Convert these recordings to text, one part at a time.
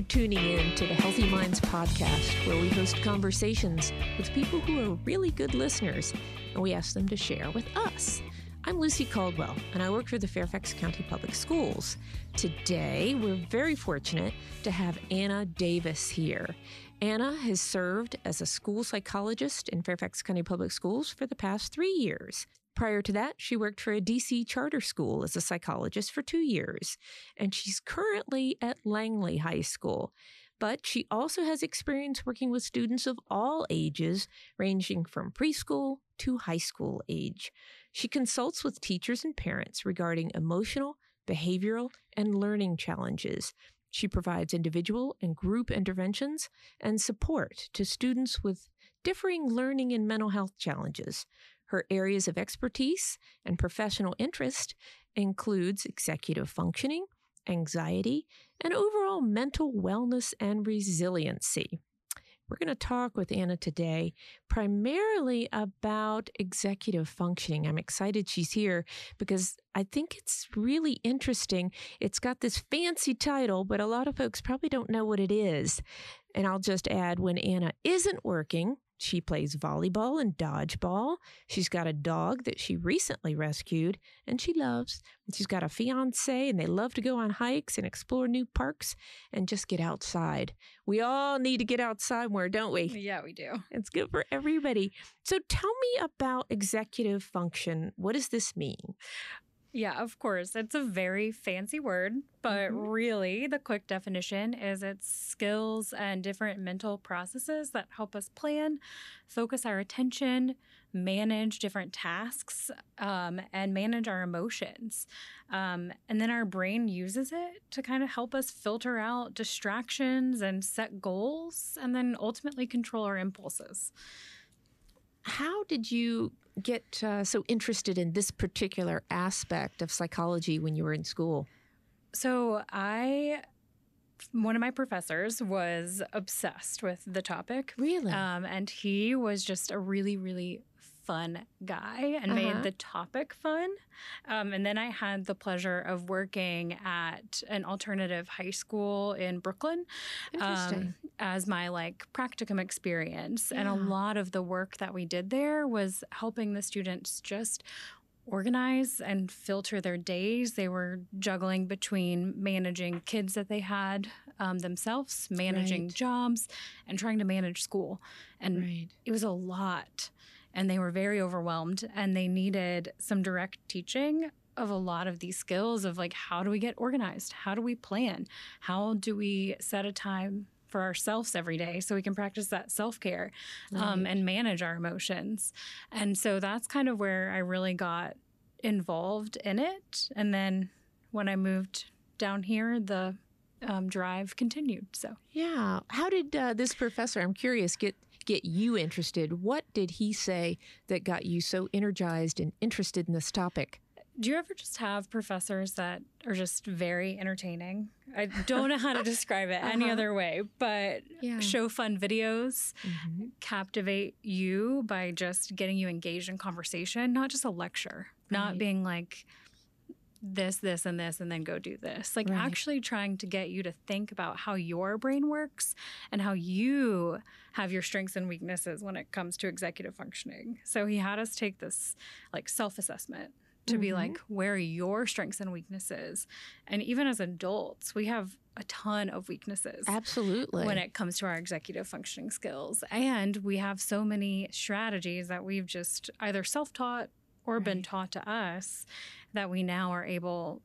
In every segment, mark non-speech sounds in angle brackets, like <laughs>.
for tuning in to the Healthy Minds podcast, where we host conversations with people who are really good listeners and we ask them to share with us. I'm Lucy Caldwell, and I work for the Fairfax County Public Schools. Today, we're very fortunate to have Anna Davis here. Anna has served as a school psychologist in Fairfax County Public Schools for the past three years. Prior to that, she worked for a DC charter school as a psychologist for two years, and she's currently at Langley High School. But she also has experience working with students of all ages, ranging from preschool to high school age. She consults with teachers and parents regarding emotional, behavioral, and learning challenges. She provides individual and group interventions and support to students with differing learning and mental health challenges. Her areas of expertise and professional interest includes executive functioning, anxiety, and overall mental wellness and resiliency. We're going to talk with Anna today primarily about executive functioning. I'm excited she's here because I think it's really interesting. It's got this fancy title, but a lot of folks probably don't know what it is. And I'll just add when Anna isn't working, she plays volleyball and dodgeball. She's got a dog that she recently rescued and she loves. She's got a fiance and they love to go on hikes and explore new parks and just get outside. We all need to get outside more, don't we? Yeah, we do. It's good for everybody. So tell me about executive function. What does this mean? Yeah, of course. It's a very fancy word, but mm-hmm. really the quick definition is it's skills and different mental processes that help us plan, focus our attention, manage different tasks, um, and manage our emotions. Um, and then our brain uses it to kind of help us filter out distractions and set goals, and then ultimately control our impulses. How did you get uh, so interested in this particular aspect of psychology when you were in school? So I one of my professors was obsessed with the topic. Really? Um, and he was just a really, really fun guy and uh-huh. made the topic fun. Um, and then I had the pleasure of working at an alternative high school in Brooklyn um, as my like practicum experience. Yeah. And a lot of the work that we did there was helping the students just organize and filter their days. They were juggling between managing kids that they had um, themselves, managing right. jobs, and trying to manage school. And right. it was a lot and they were very overwhelmed and they needed some direct teaching of a lot of these skills of like how do we get organized? How do we plan? How do we set a time for ourselves every day so we can practice that self-care um, right. um, and manage our emotions? And so that's kind of where i really got involved in it. And then when i moved down here the um, drive continued so. Yeah. How did uh, this professor i'm curious get get you interested. What did he say that got you so energized and interested in this topic? Do you ever just have professors that are just very entertaining? I don't know how to <laughs> describe it uh-huh. any other way, but yeah. show fun videos, mm-hmm. captivate you by just getting you engaged in conversation, not just a lecture, right. not being like, this, this, and this, and then go do this. Like right. actually trying to get you to think about how your brain works and how you have your strengths and weaknesses when it comes to executive functioning. So he had us take this like self assessment to mm-hmm. be like, where are your strengths and weaknesses? And even as adults, we have a ton of weaknesses. Absolutely. When it comes to our executive functioning skills. And we have so many strategies that we've just either self taught or right. been taught to us that we now are able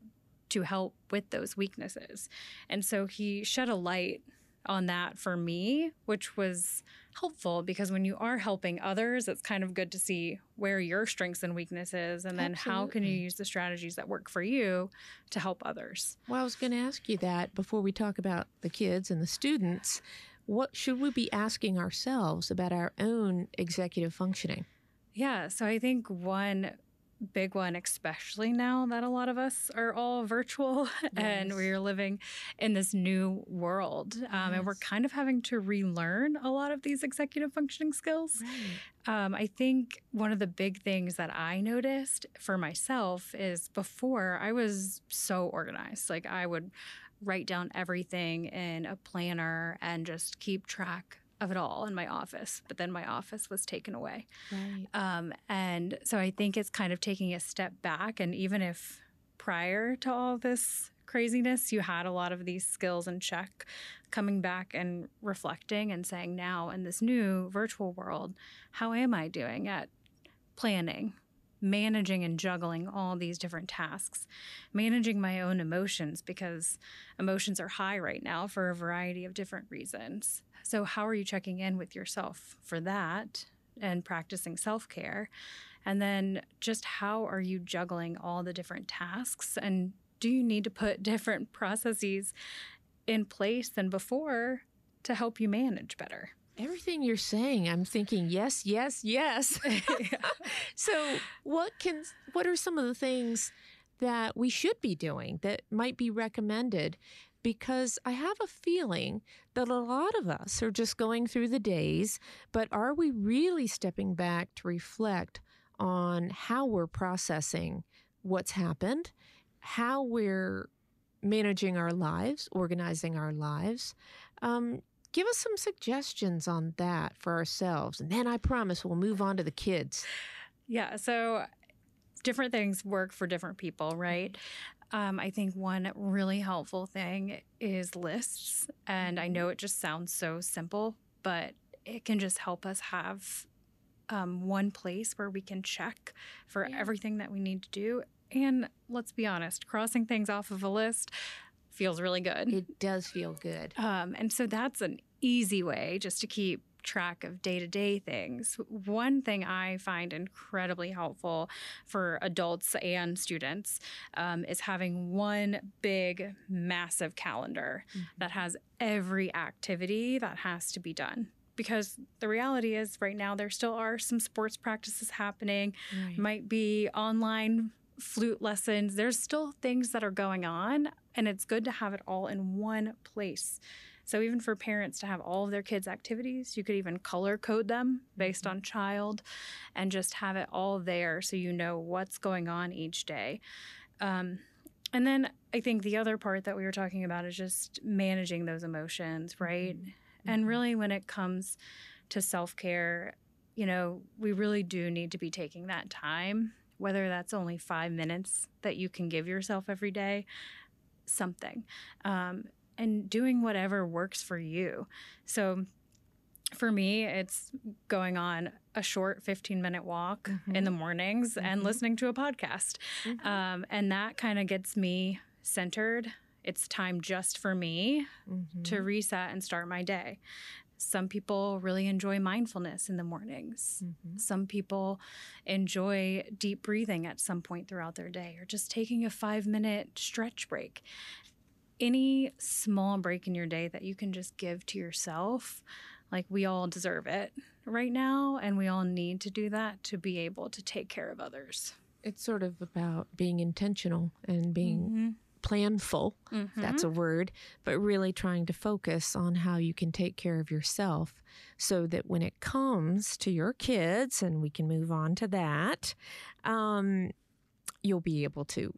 to help with those weaknesses. And so he shed a light on that for me, which was helpful because when you are helping others, it's kind of good to see where your strengths and weaknesses and then Absolutely. how can you use the strategies that work for you to help others. Well, I was going to ask you that before we talk about the kids and the students. What should we be asking ourselves about our own executive functioning? Yeah, so I think one big one, especially now that a lot of us are all virtual <laughs> yes. and we're living in this new world. Um, yes. And we're kind of having to relearn a lot of these executive functioning skills. Right. Um, I think one of the big things that I noticed for myself is before I was so organized. Like I would write down everything in a planner and just keep track of it all in my office. But then my office was taken away. Right. Um, and so I think it's kind of taking a step back. And even if prior to all this craziness, you had a lot of these skills in check, coming back and reflecting and saying, now in this new virtual world, how am I doing at planning, managing and juggling all these different tasks, managing my own emotions because emotions are high right now for a variety of different reasons. So, how are you checking in with yourself for that and practicing self care? And then, just how are you juggling all the different tasks? And do you need to put <laughs> different processes in place than before to help you manage better? Everything you're saying, I'm thinking yes, yes, yes. <laughs> so, what can what are some of the things that we should be doing that might be recommended? Because I have a feeling that a lot of us are just going through the days, but are we really stepping back to reflect on how we're processing what's happened, how we're managing our lives, organizing our lives? Um, give us some suggestions on that for ourselves. And then I promise we'll move on to the kids. Yeah. So different things work for different people, right? Um, I think one really helpful thing is lists. And I know it just sounds so simple, but it can just help us have um, one place where we can check for yeah. everything that we need to do. And let's be honest, crossing things off of a list feels really good. It does feel good. Um, and so that's an easy way just to keep track of day to day things. One thing I find incredibly helpful for adults and students um, is having one big, massive calendar mm-hmm. that has every activity that has to be done because the reality is right now there still are some sports practices happening right. might be online flute lessons there's still things that are going on and it's good to have it all in one place. So even for parents to have all of their kids' activities, you could even color code them based mm-hmm. on child and just have it all there so you know what's going on each day. Um, and then I think the other part that we were talking about is just managing those emotions, right? Mm-hmm. And mm-hmm. really, when it comes to self care, you know, we really do need to be taking that time, whether that's only five minutes that you can give yourself every day something um, and doing whatever works for you. So for me, it's going on a short 15 minute walk mm-hmm. in the mornings mm-hmm. and listening to a podcast. Mm-hmm. Um, and that kind of gets me centered. It's time just for me to mm-hmm. reset and start my day. Some people really enjoy mindfulness in the mornings. Mm-hmm. Some people enjoy deep breathing at some point throughout their day or just taking a five minute stretch break. Any small break in your day that you can just give to yourself, like we all deserve it right now, and we all need to do that to be able to take care of others. It's sort of about being intentional and being mm-hmm planful, mm-hmm. that's a word, but really trying to focus on how you can take care of yourself so that when it comes to your kids, and we can move on to that, um, you'll be able to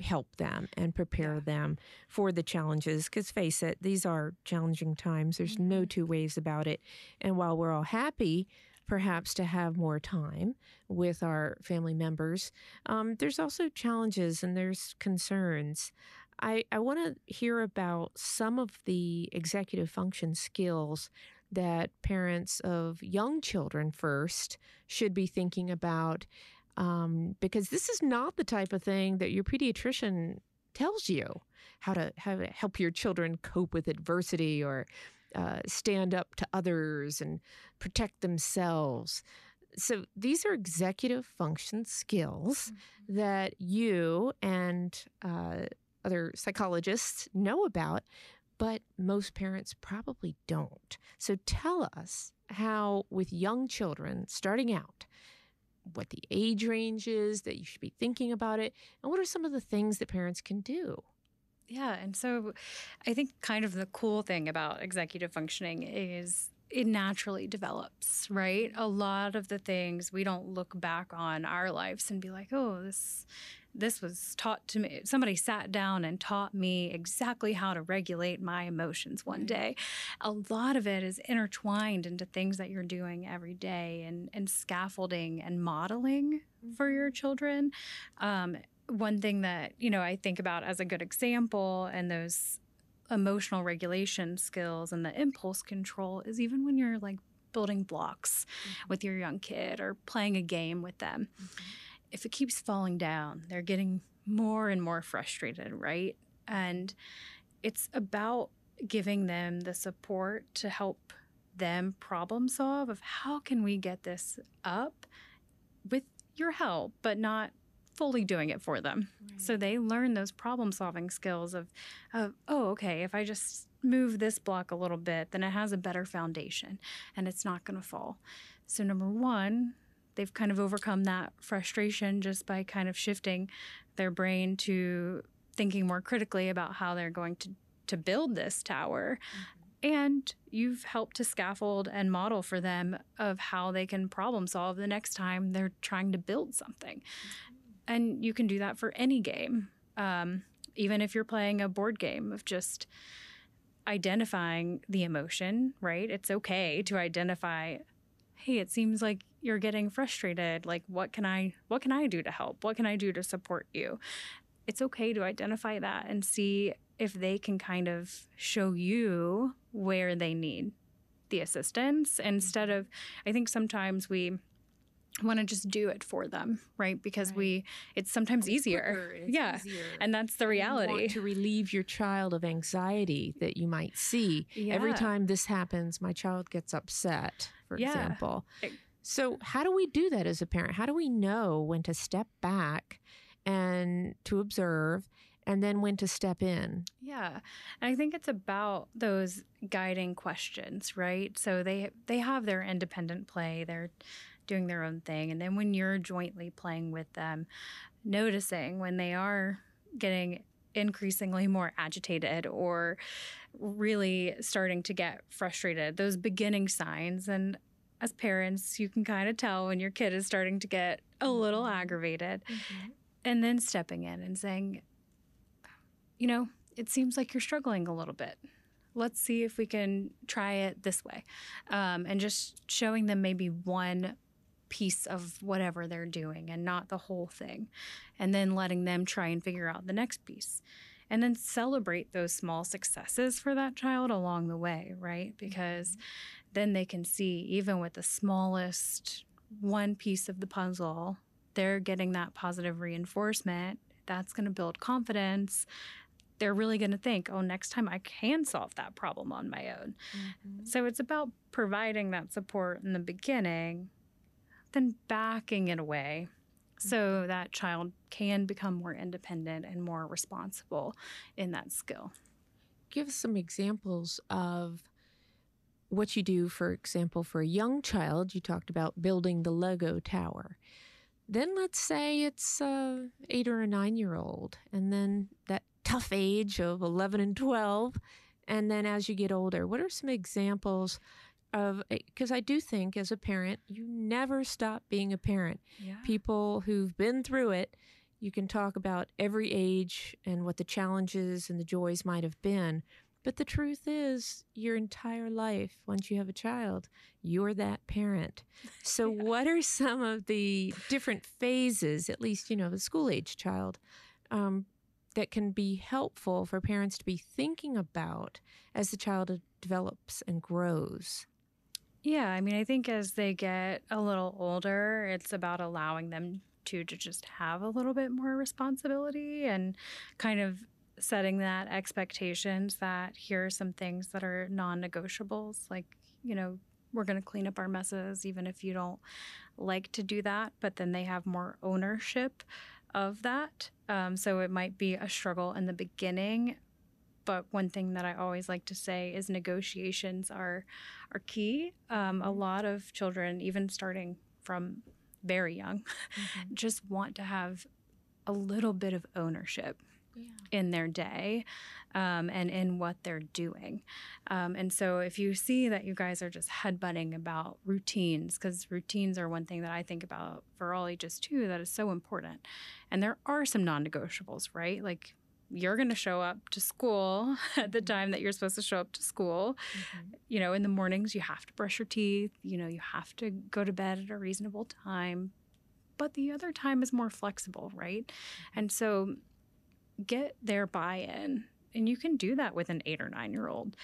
help them and prepare yeah. them for the challenges. Because face it, these are challenging times. There's mm-hmm. no two ways about it. And while we're all happy, perhaps to have more time with our family members. Um, there's also challenges and there's concerns. I, I want to hear about some of the executive function skills that parents of young children first should be thinking about um, because this is not the type of thing that your pediatrician tells you how to, how to help your children cope with adversity or uh, stand up to others and protect themselves. So these are executive function skills mm-hmm. that you and uh, other psychologists know about, but most parents probably don't. So tell us how, with young children starting out, what the age range is that you should be thinking about it, and what are some of the things that parents can do? Yeah. And so I think kind of the cool thing about executive functioning is it naturally develops, right? A lot of the things we don't look back on our lives and be like, oh, this this was taught to me. Somebody sat down and taught me exactly how to regulate my emotions one day. A lot of it is intertwined into things that you're doing every day and, and scaffolding and modeling for your children. Um, one thing that, you know, I think about as a good example and those emotional regulation skills and the impulse control is even when you're like building blocks mm-hmm. with your young kid or playing a game with them. Mm-hmm. If it keeps falling down, they're getting more and more frustrated, right? And it's about giving them the support to help them problem solve of how can we get this up with your help, but not fully doing it for them. Right. So they learn those problem solving skills of, of, oh, okay, if I just move this block a little bit, then it has a better foundation and it's not going to fall. So, number one, they've kind of overcome that frustration just by kind of shifting their brain to thinking more critically about how they're going to, to build this tower. Mm-hmm. And you've helped to scaffold and model for them of how they can problem solve the next time they're trying to build something. Mm-hmm. And you can do that for any game, um, even if you're playing a board game of just identifying the emotion, right? It's okay to identify, hey, it seems like you're getting frustrated. Like what can I what can I do to help? What can I do to support you? It's okay to identify that and see if they can kind of show you where they need the assistance instead of I think sometimes we want to just do it for them, right? Because right. we, it's sometimes it's easier. It's <laughs> yeah. Easier. And that's the reality. to relieve your child of anxiety that you might see. Yeah. Every time this happens, my child gets upset, for yeah. example. It, so, how do we do that as a parent? How do we know when to step back and to observe and then when to step in. Yeah. And I think it's about those guiding questions, right? So they they have their independent play, they're doing their own thing. And then when you're jointly playing with them, noticing when they are getting increasingly more agitated or really starting to get frustrated, those beginning signs. And as parents, you can kind of tell when your kid is starting to get a little mm-hmm. aggravated. Mm-hmm. And then stepping in and saying, you know, it seems like you're struggling a little bit let's see if we can try it this way. Um, and just showing them maybe one piece of whatever they're doing and not the whole thing. And then letting them try and figure out the next piece. And then celebrate those small successes for that child along the way, right? Because mm-hmm. Then they can see, even with the smallest one piece of the puzzle, they're getting that positive reinforcement. That's going to build confidence they're really going to think, oh, next time I can solve that problem on my own. Mm-hmm. So it's about providing that support in the beginning then backing it away so mm-hmm. that child can become more independent and more responsible in that skill. Give some examples of what you do, for example, for a young child. You talked about building the Lego tower. Then let's say it's a eight or a nine year old, and then that tough age of 11 and 12. And then as you get older, what are some examples of eh, because I do think as a parent, you never stop being a parent. Yeah. People who've been through it, you can talk about every age and what the challenges and the joys might have been. But the truth is, your entire life, once you have a child, you're that parent. <laughs> So, yeah. what are some of the different phases, at least, you know, the school age child, um, that can be helpful for parents to be thinking about as the child develops and grows? Yeah, I mean, I think as they get a little older, it's about allowing them to, to just have a little bit more responsibility and kind of setting that expectations that here are some things that are non-negotiables like you know we're going to clean up our messes even if you don't like to do that but then they have more ownership of that um, so it might be a struggle in the beginning but one thing that I always like to say is negotiations are are key. Um, a mm-hmm. lot of children, even starting from very young, mm-hmm. <laughs> just want to have a little bit of ownership yeah. in their day um, and in what they're doing. Um, and so if you see that you guys are just headbutting about routines, because routines are one thing that I think about for all ages too, that is so important. And there are some non negotiables, right? Like you're going to show up to school <laughs> at the time that you're supposed to show up to school. Mm-hmm. You know, in the mornings, you have to brush your teeth. You know, you have to go to bed at a reasonable time. But the other time is more flexible, right? Mm-hmm. And so get their buy in and you can do that with an eight or nine year old.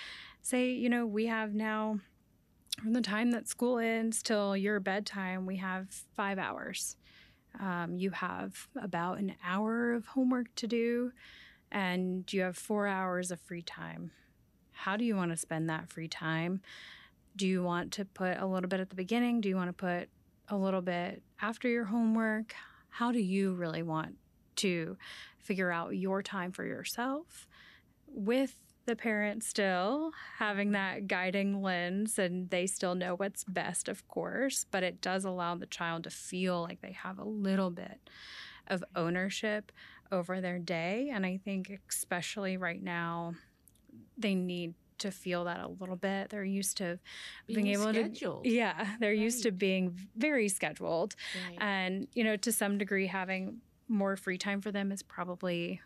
Say, you know, we have now from the time that school ends till your bedtime, we have five hours. Um, you have about an hour of homework to do, and you have four hours of free time. How do you want to spend that free time? Do you want to put a little bit at the beginning? Do you want to put a little bit after your homework? How do you really want to figure out your time for yourself? with the parent still having that guiding lens and they still know what's best, of course, but it does allow the child to feel like they have a little bit of ownership over their day. And I think, especially right now, they need to feel that a little bit. They're used to being, being able scheduled. to, yeah, they're right. used to being very scheduled. Right. And, you know, to some degree, having more free time for them is probably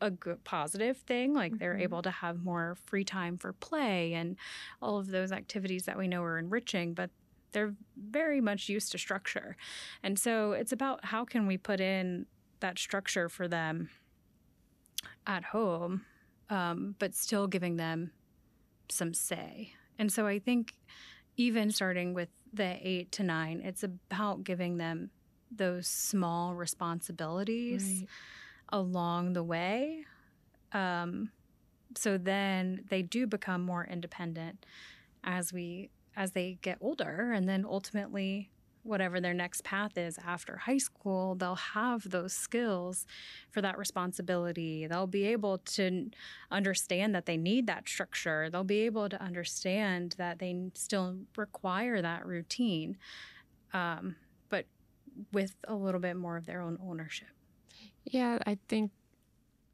a good positive thing. Like mm-hmm. they're able to have more free time for play and all of those activities that we know are enriching, but they're very much used to structure. And so it's about how can we put in that structure for them at home, um, but still giving them some say. And so I think even starting with the eight to nine, it's about giving them those small responsibilities. Right along the way. Um, so then they do become more independent as we as they get older and then ultimately whatever their next path is after high school they'll have those skills for that responsibility they'll be able to understand that they need that structure they'll be able to understand that they still require that routine um, with a little bit more of their own ownership yeah, I think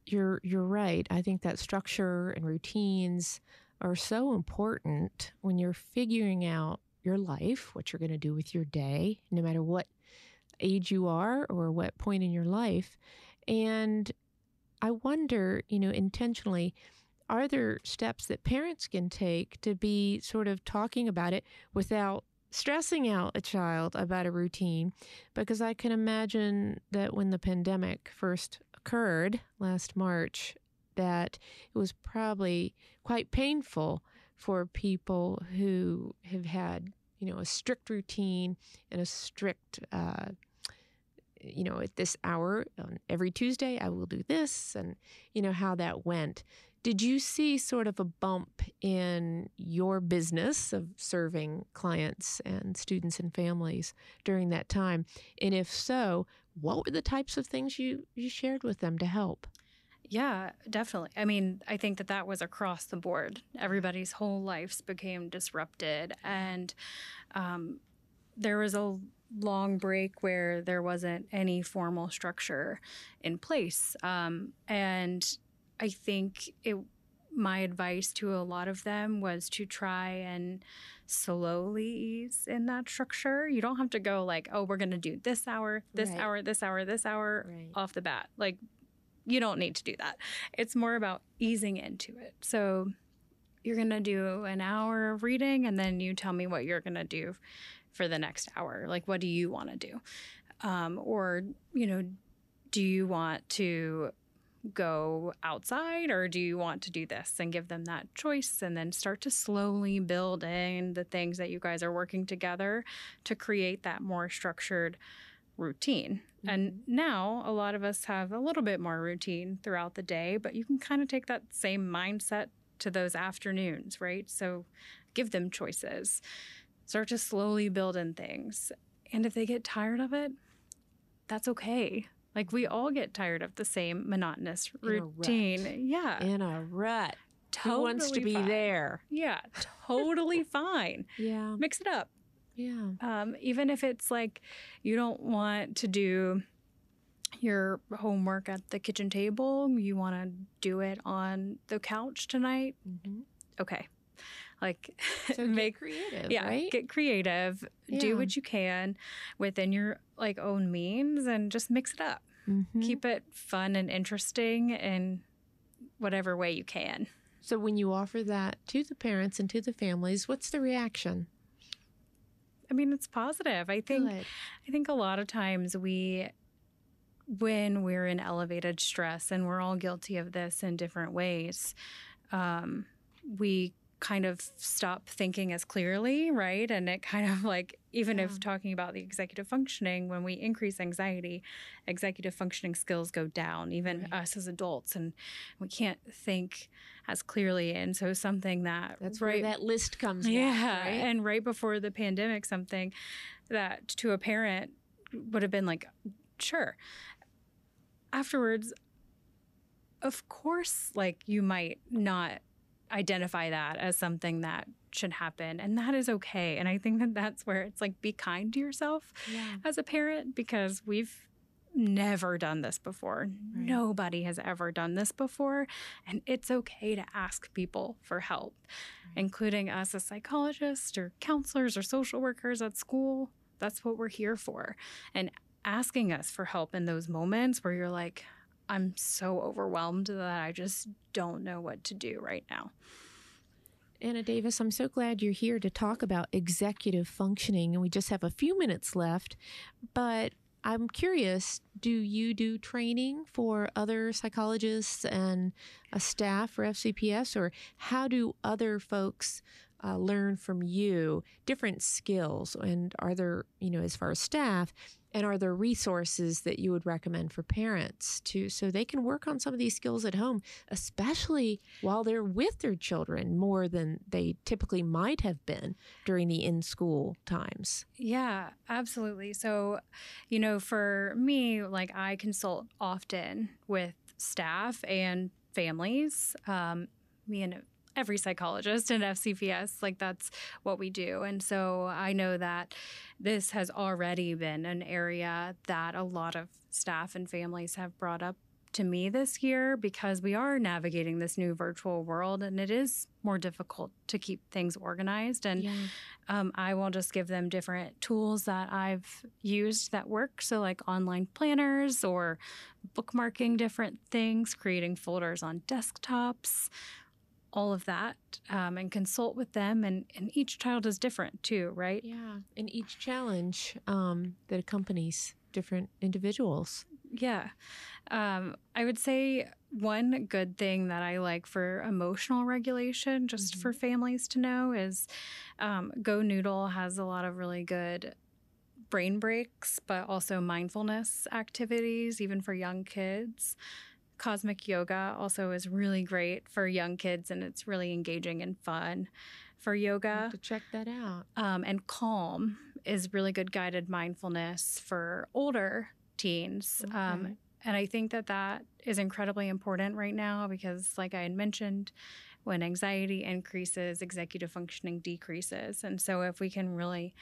you're you're right. I think that structure and routines are so important when you're figuring out your life, what you're going to do with your day, no matter what age you are or what point in your life. And I wonder, you know, intentionally, are there steps that parents can take to be sort of talking about it without stressing out a child about a routine because I can imagine that when the pandemic first occurred last March, that it was probably quite painful for people who have had, you know, a strict routine and a strict, uh, you know, at this hour on every Tuesday I will do this, and you know how that went. Did you see sort of a bump in your business of serving clients and students and families during that time? And if so, what were the types of things you, you shared with them to help? Yeah, definitely. I mean, I think that that was across the board. Everybody's whole lives became disrupted. And um, there was a long break where there wasn't any formal structure in place. Um, and I think it my advice to a lot of them was to try and slowly ease in that structure. You don't have to go like, oh, we're going to do this hour, this right. hour, this hour, this hour right. off the bat. Like, you don't need to do that. It's more about easing into it. So, you're going to do an hour of reading and then you tell me what you're going to do for the next hour. Like, what do you want to do? Um, or, you know, do you want to go outside or do you want to do this and give them that choice and then start to slowly build in the things that you guys are working together to create that more structured routine. Mm-hmm. And now a lot of us have a little bit more routine throughout the day, but you can kind of take that same mindset to those afternoons, right? So give them choices. Start to slowly build in things. And if they get tired of it, that's okay. Like we all get tired of the same monotonous routine. Yeah. In a rut. Totally Who wants to be fine. there? Yeah, totally <laughs> fine. Yeah. Mix it up. Yeah. Um, even if it's like you don't want to do your homework at the kitchen table. You want to do it on the couch tonight. Mm-hmm. Okay. Like, So <laughs> make creative, yeah right? get creative Yeah. do what you can within your like own means and just mix it up Mhm. keep it fun and interesting in whatever way you can So when you offer that to the parents and to the families, what's the reaction? i mean it's positive i think Good. i think a lot of times we when we're in elevated stress and we're all guilty of this in different ways um, we kind of stop thinking as clearly right and it kind of like even Yeah. if talking about the executive functioning when we increase anxiety executive functioning skills go down even Right. us as adults and we can't think as clearly and so something that That's right where that list comes. yeah. right? And right before the pandemic, something that to a parent would have been like, sure. Afterwards, of course, like you might not identify that as something that should happen. And that is okay. And I think that that's where it's like be kind to yourself yeah. as a parent because we've never done this before. Nobody has ever done this before. And it's okay to ask people for help, including us as psychologists or counselors or social workers at school. That's what we're here for. And asking us for help in those moments where you're like, I'm so overwhelmed that I just don't know what to do right now. Anna Davis, I'm so glad you're here to talk about executive functioning, and we just have a few minutes left. But I'm curious do you do training for other psychologists and a staff for FCPS, or how do other folks? Uh, learn from you different skills and are there you know as far as staff and are there resources that you would recommend for parents to so they can work on some of these skills at home especially while they're with their children more than they typically might have been during the in school times. Yeah, absolutely. So, you know, for me, like I consult often with staff and families. Um, me and every psychologist in FCPS, like that's what we do. And so I know that this has already been an area that a lot of staff and families have brought up to me this year because we are navigating this new virtual world and it is more difficult to keep things organized. And um, I will just give them different tools that I've used that work. So, like online planners or bookmarking different things, creating folders on desktops, all of that, um, and consult with them. And, and each child is different too, right? Yeah. And each challenge um, that accompanies different individuals. Yeah. Um, I would say one good thing that I like for emotional regulation, just for families to know, is um, Go Noodle has a lot of really good brain breaks, but also mindfulness activities, even for young kids. Cosmic Yoga also is really great for young kids and it's really engaging and fun for yoga. to check that out. Um, and Calm is really good guided mindfulness for older teens. Okay. Um, and I think that that is incredibly important right now because, like I had mentioned, when anxiety increases, executive functioning decreases. And so, if we can really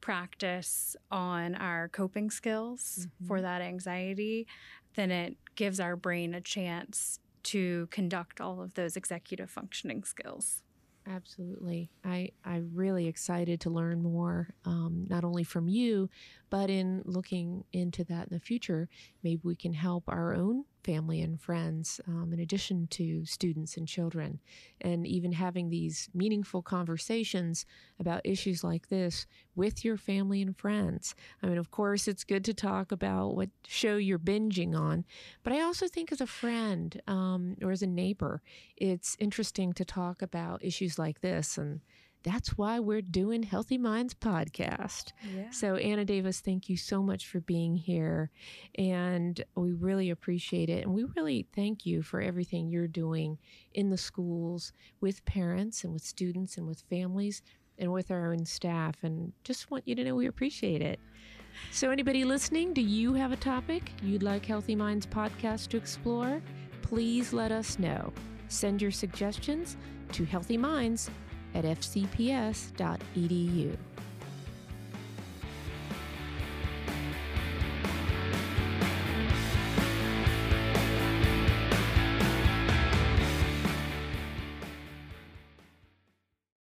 practice on our coping skills for that anxiety, then it gives our brain a chance to conduct all of those executive functioning skills. Absolutely. I, I'm really excited to learn more, um, not only from you, but in looking into that in the future. Maybe we can help our own family and friends, um, in addition to students and children, and even having these meaningful conversations about issues like this with your family and friends. I mean, of course, it's good to talk about what show you're binging on, but I also think as a friend um, or as a neighbor, it's interesting to talk about issues like this. And that's why we're doing Healthy Minds podcast. Yeah. So, Anna Davis, thank you so much for being here. And we really appreciate it. And we really thank you for everything you're doing in the schools with parents and with students and with families and with our own staff. And just want you to know we appreciate it. So, anybody listening, do you have a topic you'd like Healthy Minds podcast to explore? Please let us know. Send your suggestions to healthyminds at fcps.edu.